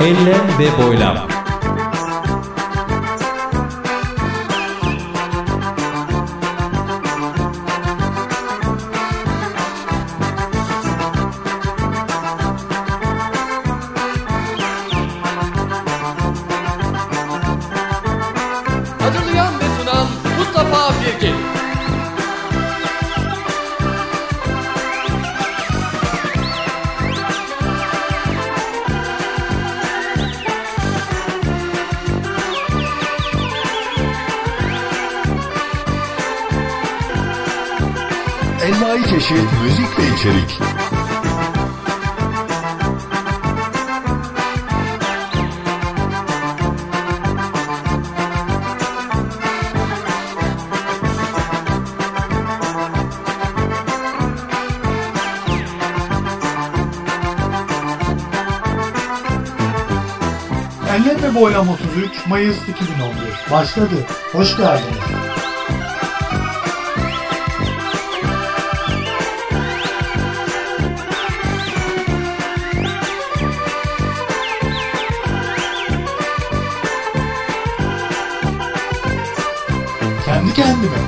Enlem ve boylam. Envai çeşit müzik ve içerik. Enlem ve Boylam 33 Mayıs 2011 başladı. Hoş geldiniz. Kendime.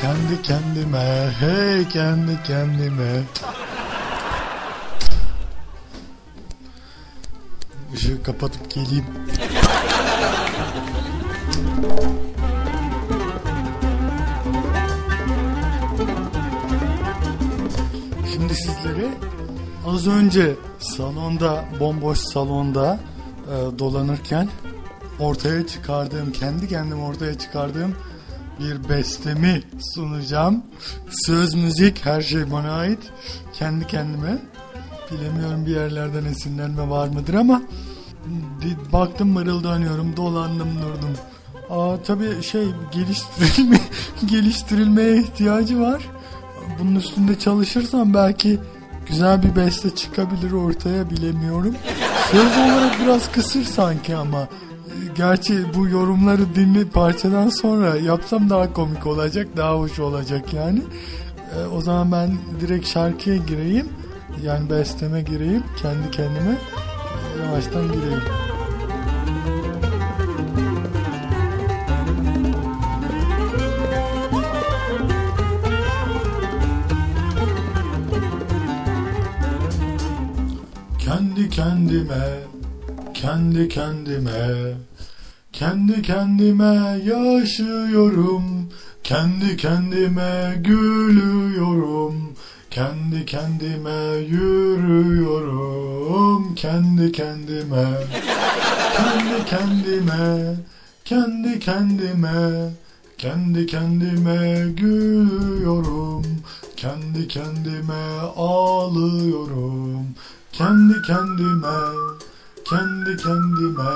Kendi kendime, hey kendi kendime. Işığı kapatıp geleyim. Şimdi sizlere az önce salonda, bomboş salonda e, dolanırken ortaya çıkardığım, kendi kendime ortaya çıkardığım bir bestemi sunacağım. Söz, müzik, her şey bana ait. Kendi kendime. Bilemiyorum bir yerlerden esinlenme var mıdır ama baktım mırıldanıyorum, dolandım durdum. Aa, tabii şey geliştirilme, geliştirilmeye ihtiyacı var. Bunun üstünde çalışırsam belki güzel bir beste çıkabilir ortaya bilemiyorum. Söz olarak biraz kısır sanki ama e, gerçi bu yorumları dinle parçadan sonra yapsam daha komik olacak, daha hoş olacak yani. E, o zaman ben direkt şarkıya gireyim. Yani besteme gireyim kendi kendime. E, Yavaştan gireyim. Kendi kendime, kendi kendime, kendi kendime yaşıyorum, kendi kendime gülüyorum, kendi kendime yürüyorum, kendi kendime, kendi kendime, kendi kendime, kendi kendime gülüyorum, kendi kendime ağlıyorum, kendi kendime, kendi kendime,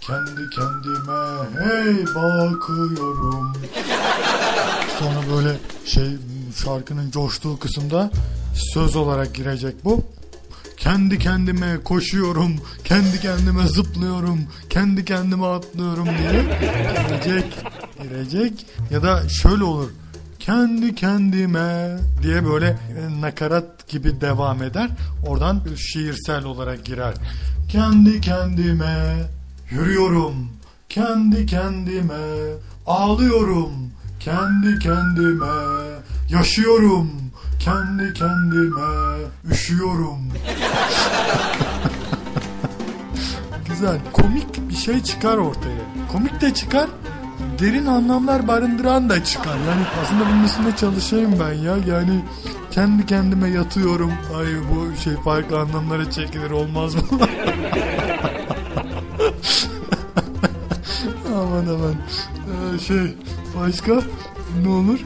kendi kendime hey bakıyorum. Sonra böyle şey şarkının coştuğu kısımda söz olarak girecek bu. Kendi kendime koşuyorum, kendi kendime zıplıyorum, kendi kendime atlıyorum diye girecek, girecek. Ya da şöyle olur. Kendi kendime diye böyle nakarat gibi devam eder. Oradan şiirsel olarak girer. Kendi kendime yürüyorum, kendi kendime ağlıyorum, kendi kendime yaşıyorum, kendi kendime üşüyorum. Güzel. Komik bir şey çıkar ortaya. Komik de çıkar. Derin anlamlar barındıran da çıkar. Yani aslında bunun üstünde çalışayım ben ya. Yani kendi kendime yatıyorum. Ay bu şey farklı anlamlara çekilir olmaz mı? aman aman. Ee, şey başka ne olur?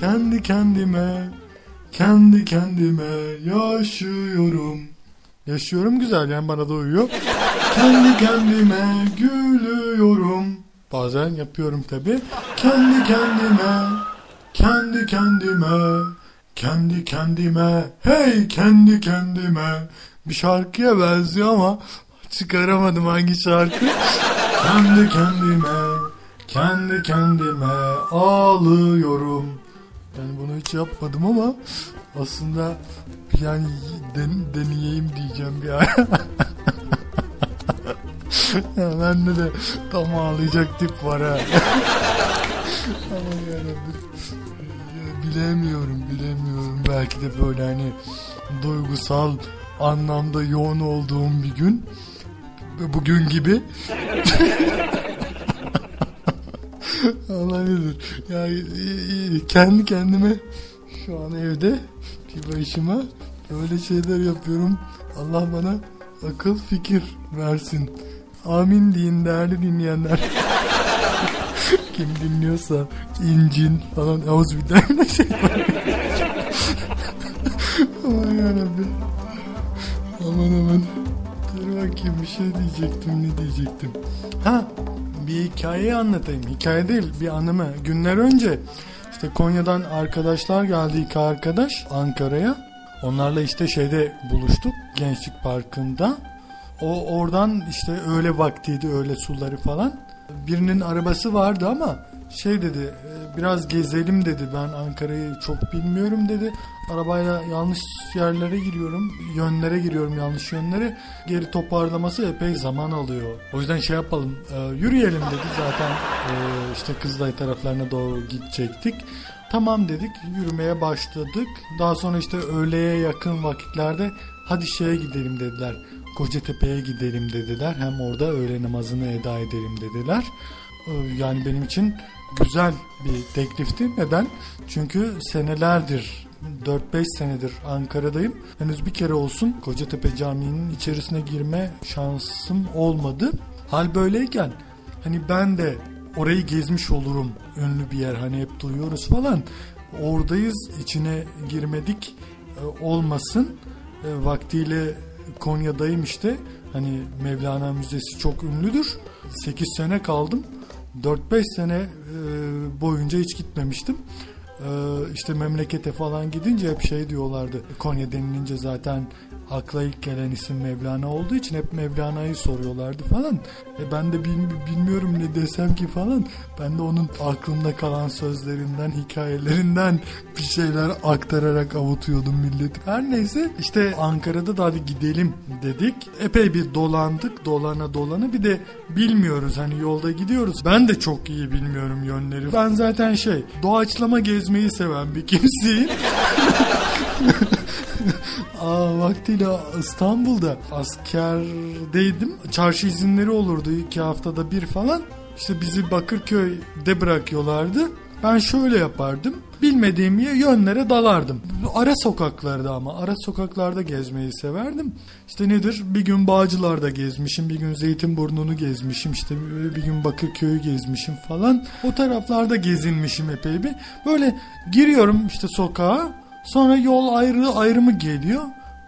Kendi kendime kendi kendime yaşıyorum. Yaşıyorum güzel yani bana da uyuyor. kendi kendime gülüyorum. Bazen yapıyorum tabi. Kendi kendime, kendi kendime, kendi kendime hey kendi kendime bir şarkıya benziyor ama çıkaramadım hangi şarkı. kendi kendime kendi kendime ağlıyorum. Yani bunu hiç yapmadım ama aslında yani den, deneyeyim diyeceğim bir ara. ya bende de tam ağlayacak tip var ha. Ama yarabbim. Ya bilemiyorum bilemiyorum. Belki de böyle hani duygusal anlamda yoğun olduğum bir gün. Bugün gibi. Olabilir. Ya kendi kendime şu an evde bir başıma böyle şeyler yapıyorum. Allah bana akıl fikir versin. Amin deyin değerli dinleyenler. Kim dinliyorsa incin falan bir şey Aman yarabbim. Aman aman. Dur bakayım bir şey diyecektim ne diyecektim. Ha bir hikayeyi anlatayım. Hikaye değil bir anımı. Günler önce işte Konya'dan arkadaşlar geldi iki arkadaş Ankara'ya. Onlarla işte şeyde buluştuk Gençlik Parkı'nda. O oradan işte öğle vaktiydi öğle suları falan. Birinin arabası vardı ama şey dedi e, biraz gezelim dedi ben Ankara'yı çok bilmiyorum dedi. Arabayla yanlış yerlere giriyorum yönlere giriyorum yanlış yönlere geri toparlaması epey zaman alıyor. O yüzden şey yapalım e, yürüyelim dedi zaten e, işte Kızılay taraflarına doğru gidecektik. Tamam dedik yürümeye başladık. Daha sonra işte öğleye yakın vakitlerde hadi şeye gidelim dediler. Kocatepe'ye gidelim dediler. Hem orada öğle namazını eda edelim dediler. Yani benim için güzel bir teklifti. Neden? Çünkü senelerdir 4-5 senedir Ankara'dayım. Henüz bir kere olsun Kocatepe Camii'nin içerisine girme şansım olmadı. Hal böyleyken hani ben de orayı gezmiş olurum. Ünlü bir yer hani hep duyuyoruz falan. Oradayız içine girmedik e, olmasın. E, vaktiyle Konya'dayım işte. Hani Mevlana Müzesi çok ünlüdür. 8 sene kaldım. 4-5 sene boyunca hiç gitmemiştim. E, işte memlekete falan gidince hep şey diyorlardı. Konya denilince zaten akla ilk gelen isim Mevlana olduğu için hep Mevlana'yı soruyorlardı falan. E ben de bil, bilmiyorum ne desem ki falan. Ben de onun aklımda kalan sözlerinden, hikayelerinden bir şeyler aktararak avutuyordum millet. Her neyse işte Ankara'da da hadi gidelim dedik. Epey bir dolandık dolana dolana bir de bilmiyoruz hani yolda gidiyoruz. Ben de çok iyi bilmiyorum yönleri. Ben zaten şey doğaçlama gezmeyi seven bir kimseyim. Aa, vaktiyle İstanbul'da askerdeydim. Çarşı izinleri olurdu iki haftada bir falan. İşte bizi Bakırköy'de bırakıyorlardı. Ben şöyle yapardım. Bilmediğim yönlere dalardım. Ara sokaklarda ama ara sokaklarda gezmeyi severdim. İşte nedir? Bir gün Bağcılar'da gezmişim, bir gün Zeytinburnu'nu gezmişim, işte bir gün Bakırköy'ü gezmişim falan. O taraflarda gezinmişim epey bir. Böyle giriyorum işte sokağa. Sonra yol ayrı ayrımı geliyor.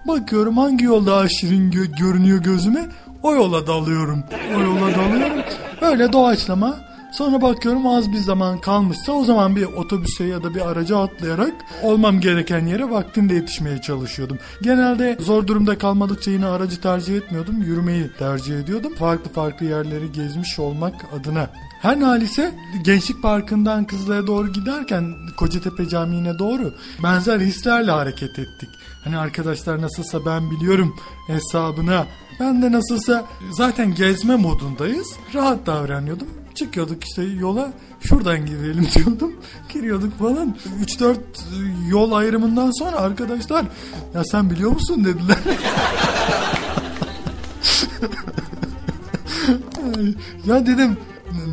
Bakıyorum hangi yol daha şirin gö- görünüyor gözüme. O yola dalıyorum. O yola dalıyorum. Öyle doğaçlama. Sonra bakıyorum az bir zaman kalmışsa o zaman bir otobüse ya da bir araca atlayarak olmam gereken yere vaktinde yetişmeye çalışıyordum. Genelde zor durumda kalmadıkça yine aracı tercih etmiyordum. Yürümeyi tercih ediyordum. Farklı farklı yerleri gezmiş olmak adına. Her halise Gençlik Parkı'ndan Kızılay'a doğru giderken Kocatepe Camii'ne doğru benzer hislerle hareket ettik. Hani arkadaşlar nasılsa ben biliyorum hesabına. Ben de nasılsa zaten gezme modundayız. Rahat davranıyordum. Çıkıyorduk işte yola şuradan girelim diyordum. Giriyorduk falan. 3-4 yol ayrımından sonra arkadaşlar ya sen biliyor musun dediler. ya dedim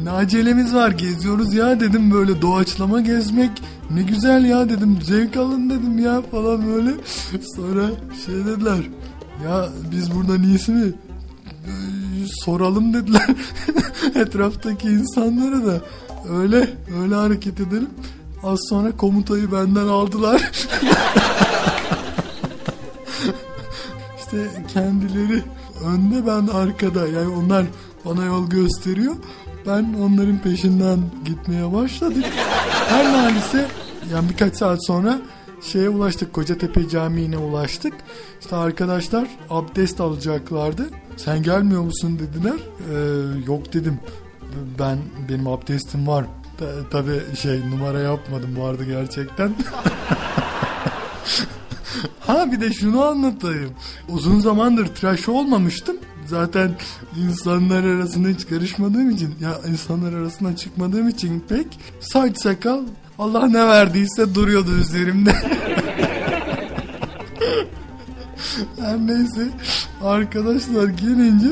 ne var? Geziyoruz ya dedim. Böyle doğaçlama gezmek ne güzel ya dedim. Zevk alın dedim ya falan böyle. Sonra şey dediler. Ya biz buradan iyisi mi? Soralım dediler. Etraftaki insanlara da. Öyle öyle hareket edelim. Az sonra komutayı benden aldılar. İşte kendileri önde ben arkada. Yani onlar bana yol gösteriyor ben onların peşinden gitmeye başladık. Her nalise yani birkaç saat sonra şeye ulaştık. Kocatepe Camii'ne ulaştık. İşte arkadaşlar abdest alacaklardı. Sen gelmiyor musun dediler. Ee, yok dedim. Ben benim abdestim var. Ta- Tabii şey numara yapmadım vardı gerçekten. ha bir de şunu anlatayım. Uzun zamandır tıraş olmamıştım. Zaten insanlar arasında hiç karışmadığım için ya insanlar arasına çıkmadığım için pek saç sakal Allah ne verdiyse duruyordu üzerimde. Her neyse arkadaşlar gelince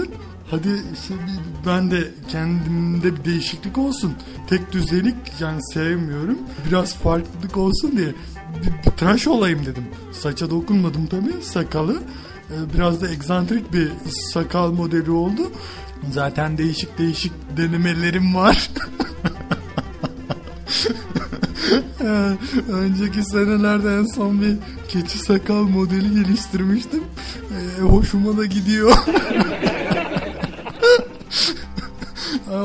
hadi işte bir- ben de kendimde bir değişiklik olsun. Tek düzelik yani sevmiyorum. Biraz farklılık olsun diye bir, bir tıraş olayım dedim. Saça dokunmadım tabii sakalı. Ee, Biraz da egzantrik bir sakal modeli oldu. Zaten değişik değişik denemelerim var. Ee, Önceki senelerde en son bir keçi sakal modeli geliştirmiştim. Ee, hoşuma da gidiyor.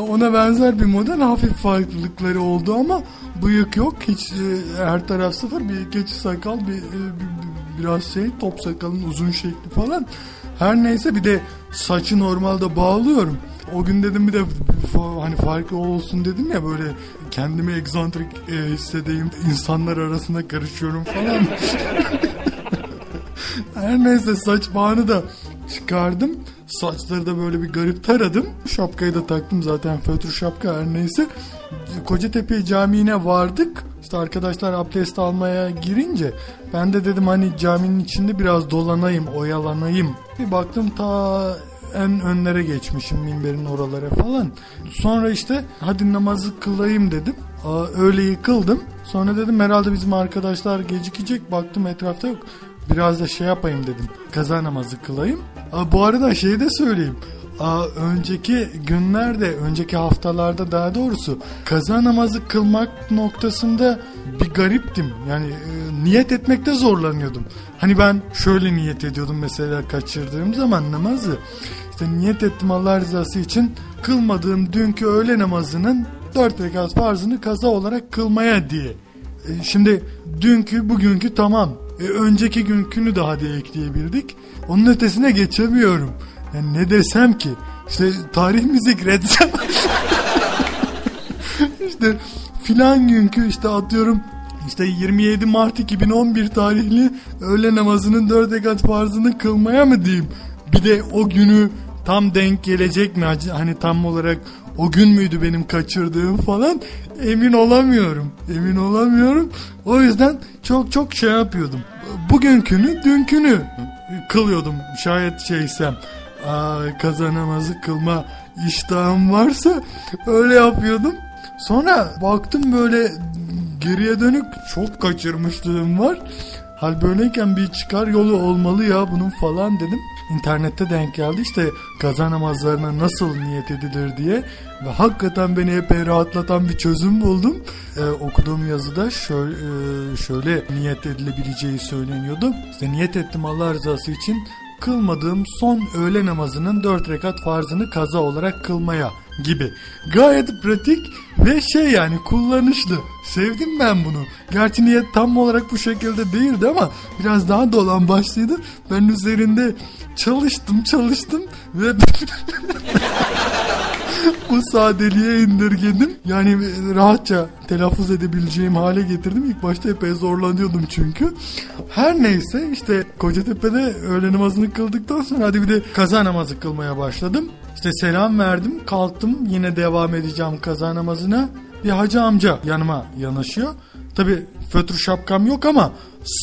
Ona benzer bir model hafif farklılıkları oldu ama bıyık yok. Hiç e, her taraf sıfır bir keçi sakal bir, e, biraz şey top sakalın uzun şekli falan. Her neyse bir de saçı normalde bağlıyorum. O gün dedim bir de hani farklı olsun dedim ya böyle kendimi egzantrik e, hissedeyim insanlar arasında karışıyorum falan. Her neyse saç bağını da çıkardım. Saçları da böyle bir garip taradım. Şapkayı da taktım zaten fötr şapka her neyse. Kocatepe Camii'ne vardık. İşte arkadaşlar abdest almaya girince ben de dedim hani caminin içinde biraz dolanayım, oyalanayım. Bir baktım ta en önlere geçmişim minberin oralara falan. Sonra işte hadi namazı kılayım dedim. Öyle yıkıldım. Sonra dedim herhalde bizim arkadaşlar gecikecek. Baktım etrafta yok. Biraz da şey yapayım dedim. Kaza namazı kılayım. Bu arada şey de söyleyeyim. Aa, önceki günlerde, önceki haftalarda daha doğrusu kaza namazı kılmak noktasında bir gariptim. Yani e, niyet etmekte zorlanıyordum. Hani ben şöyle niyet ediyordum mesela kaçırdığım zaman namazı. İşte niyet ettim Allah rızası için kılmadığım dünkü öğle namazının dört rekat farzını kaza olarak kılmaya diye. E, Şimdi dünkü bugünkü tamam. E, önceki günkünü de hadi ekleyebildik. Onun ötesine geçemiyorum. Yani ne desem ki? İşte tarih mi zikretsem? işte filan günkü işte atıyorum işte 27 Mart 2011 tarihli öğle namazının 4 rekat farzını kılmaya mı diyeyim? Bir de o günü tam denk gelecek mi? Hani tam olarak o gün müydü benim kaçırdığım falan emin olamıyorum. Emin olamıyorum. O yüzden çok çok şey yapıyordum. Bugünkünü dünkünü kılıyordum şayet şeysem. Aa, kaza kılma iştahım varsa öyle yapıyordum. Sonra baktım böyle geriye dönük çok kaçırmışlığım var. Hal böyleyken bir çıkar yolu olmalı ya bunun falan dedim. İnternette denk geldi işte kaza namazlarına nasıl niyet edilir diye. Ve hakikaten beni epey rahatlatan bir çözüm buldum. Ee, okuduğum yazıda şöyle, şöyle niyet edilebileceği söyleniyordu. İşte niyet ettim Allah rızası için kılmadığım son öğle namazının dört rekat farzını kaza olarak kılmaya gibi. Gayet pratik ve şey yani kullanışlı. Sevdim ben bunu. Gerçi niyet tam olarak bu şekilde değildi ama biraz daha dolan başlıydı. Ben üzerinde çalıştım çalıştım ve bu sadeliğe indirgedim. Yani rahatça telaffuz edebileceğim hale getirdim. İlk başta epey zorlanıyordum çünkü. Her neyse işte Kocatepe'de öğle namazını kıldıktan sonra hadi bir de kaza namazı kılmaya başladım. İşte selam verdim kalktım yine devam edeceğim kaza namazına. Bir hacı amca yanıma yanaşıyor. Tabi fötr şapkam yok ama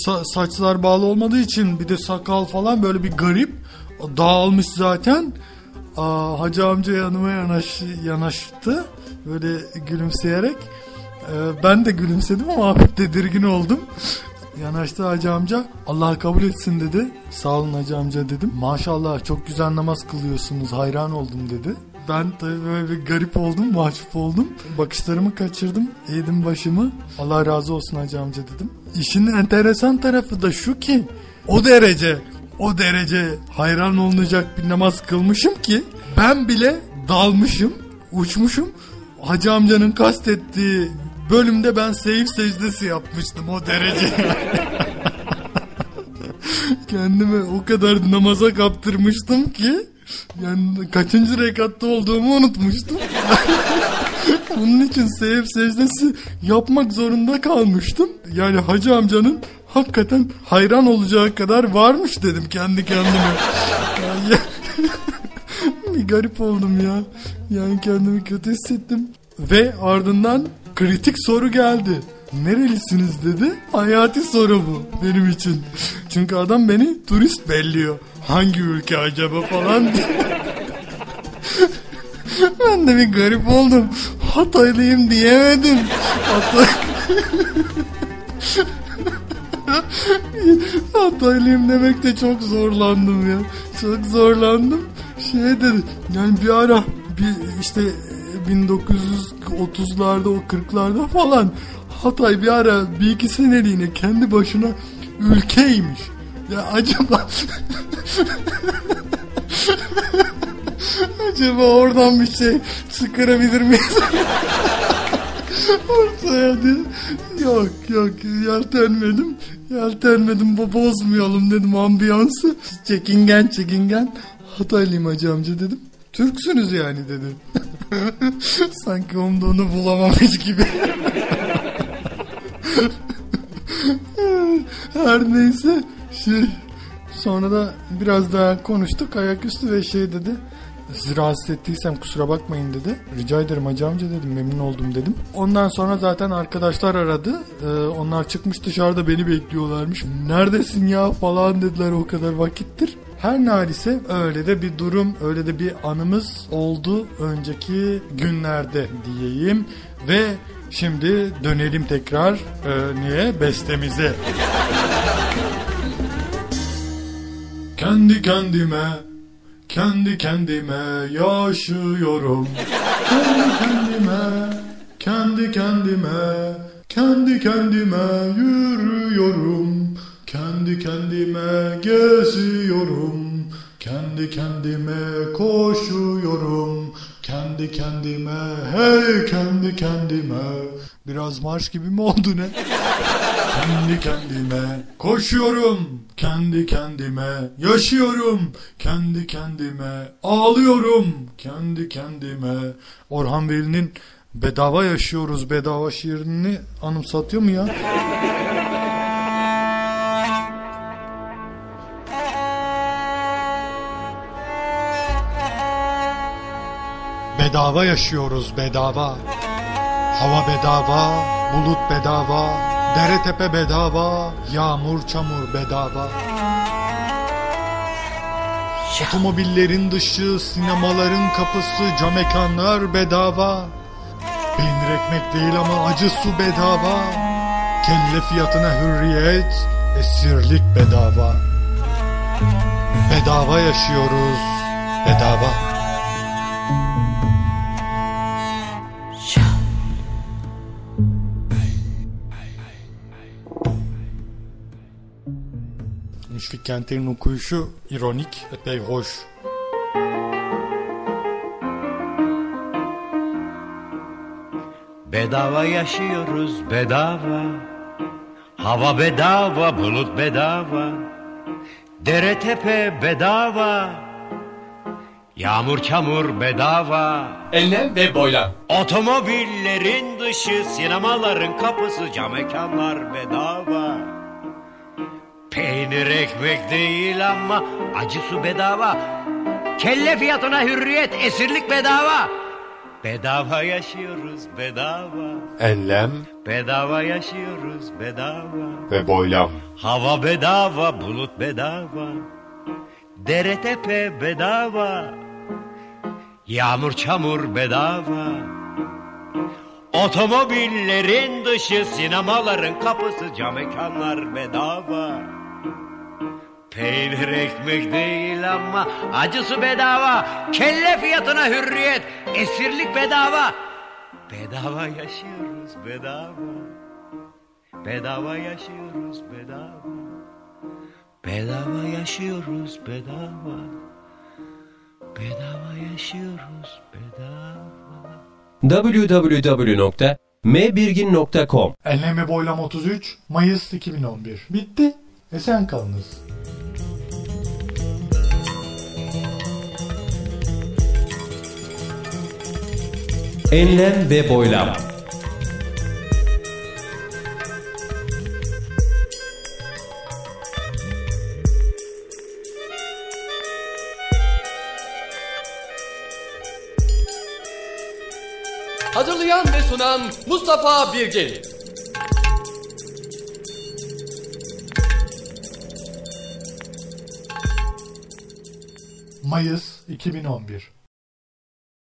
sa- saçlar bağlı olmadığı için bir de sakal falan böyle bir garip. Dağılmış zaten. Aa, hacı amca yanıma yanaş, yanaştı böyle gülümseyerek. Ee, ben de gülümsedim ama hafif tedirgin oldum. Yanaştı hacı amca Allah kabul etsin dedi. Sağ olun hacı amca dedim. Maşallah çok güzel namaz kılıyorsunuz hayran oldum dedi. Ben tabii böyle bir garip oldum, mahcup oldum. Bakışlarımı kaçırdım, eğdim başımı. Allah razı olsun hacı amca dedim. İşin enteresan tarafı da şu ki o derece o derece hayran olunacak bir namaz kılmışım ki ben bile dalmışım, uçmuşum. Hacı amcanın kastettiği bölümde ben seyif secdesi yapmıştım o derece. kendimi o kadar namaza kaptırmıştım ki yani kaçıncı rekatta olduğumu unutmuştum. Bunun için seyir secdesi yapmak zorunda kalmıştım. Yani hacı amcanın hakikaten hayran olacağı kadar varmış dedim kendi kendime. Bir garip oldum ya. Yani kendimi kötü hissettim. Ve ardından kritik soru geldi. Nerelisiniz dedi. Hayati soru bu benim için. Çünkü adam beni turist belliyor. Hangi ülke acaba falan ben de bir garip oldum. Hataylıyım diyemedim. Hatay... Hataylıyım demekte çok zorlandım ya. Çok zorlandım. Şey dedi yani bir ara bir işte 1930'larda o 40'larda falan Hatay bir ara bir iki seneliğine kendi başına ülkeymiş. Ya acaba acaba oradan bir şey çıkarabilir miyiz? Ortaya diye. Yok yok yeltenmedim. Yeltenmedim bu bozmayalım dedim ambiyansı. Çekingen çekingen. Hataylıyım hacı amca dedim. Türksünüz yani dedi. Sanki onda onu bulamamış gibi. Her neyse şey sonra da biraz daha konuştuk ayaküstü ve şey dedi. Sizi rahatsız ettiysem kusura bakmayın dedi. Rica ederim hacı amca dedim memnun oldum dedim. Ondan sonra zaten arkadaşlar aradı. Ee, onlar çıkmış dışarıda beni bekliyorlarmış. Neredesin ya falan dediler o kadar vakittir. Her nalise öyle de bir durum, öyle de bir anımız oldu önceki günlerde diyeyim. Ve şimdi dönelim tekrar e, niye? Bestemize. Kendi kendime, kendi kendime yaşıyorum. Kendi kendime, kendi kendime, kendi kendime yürüyorum. Kendi kendime geziyorum. Kendi kendime koşuyorum. Kendi kendime, hey kendi kendime. Biraz marş gibi mi oldu ne? Kendi kendime koşuyorum, kendi kendime yaşıyorum, kendi kendime ağlıyorum, kendi kendime. Orhan Veli'nin bedava yaşıyoruz bedava şiirini anımsatıyor mu ya? Bedava yaşıyoruz bedava. Hava bedava, bulut bedava, dere tepe bedava, yağmur çamur bedava. Otomobillerin dışı, sinemaların kapısı, cam ekranlar bedava. Peynir ekmek değil ama acı su bedava. Kelle fiyatına hürriyet, esirlik bedava. Bedava yaşıyoruz, bedava. Kenter'in okuyuşu ironik, epey hoş. Bedava yaşıyoruz bedava. Hava bedava, bulut bedava. Dere tepe bedava. Yağmur çamur bedava. Enlem ve boylam. Otomobillerin dışı, sinemaların kapısı, cam mekanlar bedava Peynir ekmek değil ama acı su bedava. Kelle fiyatına hürriyet, esirlik bedava. Bedava yaşıyoruz bedava. Enlem. Bedava yaşıyoruz bedava. Ve boylam. Hava bedava bulut bedava. Dere tepe bedava. Yağmur çamur bedava. Otomobillerin dışı sinemaların kapısı cam mekanlar bedava Peynir ekmek değil ama acısı bedava. Kelle fiyatına hürriyet. Esirlik bedava. Bedava yaşıyoruz bedava. Bedava yaşıyoruz bedava. Bedava yaşıyoruz bedava. Bedava yaşıyoruz bedava. Www.mbirgin.com Enlem ve Boylam 33 Mayıs 2011. Bitti. Esen kalınız. Enlem ve boylam. Hazırlayan ve sunan Mustafa Birgin. Mayıs 2011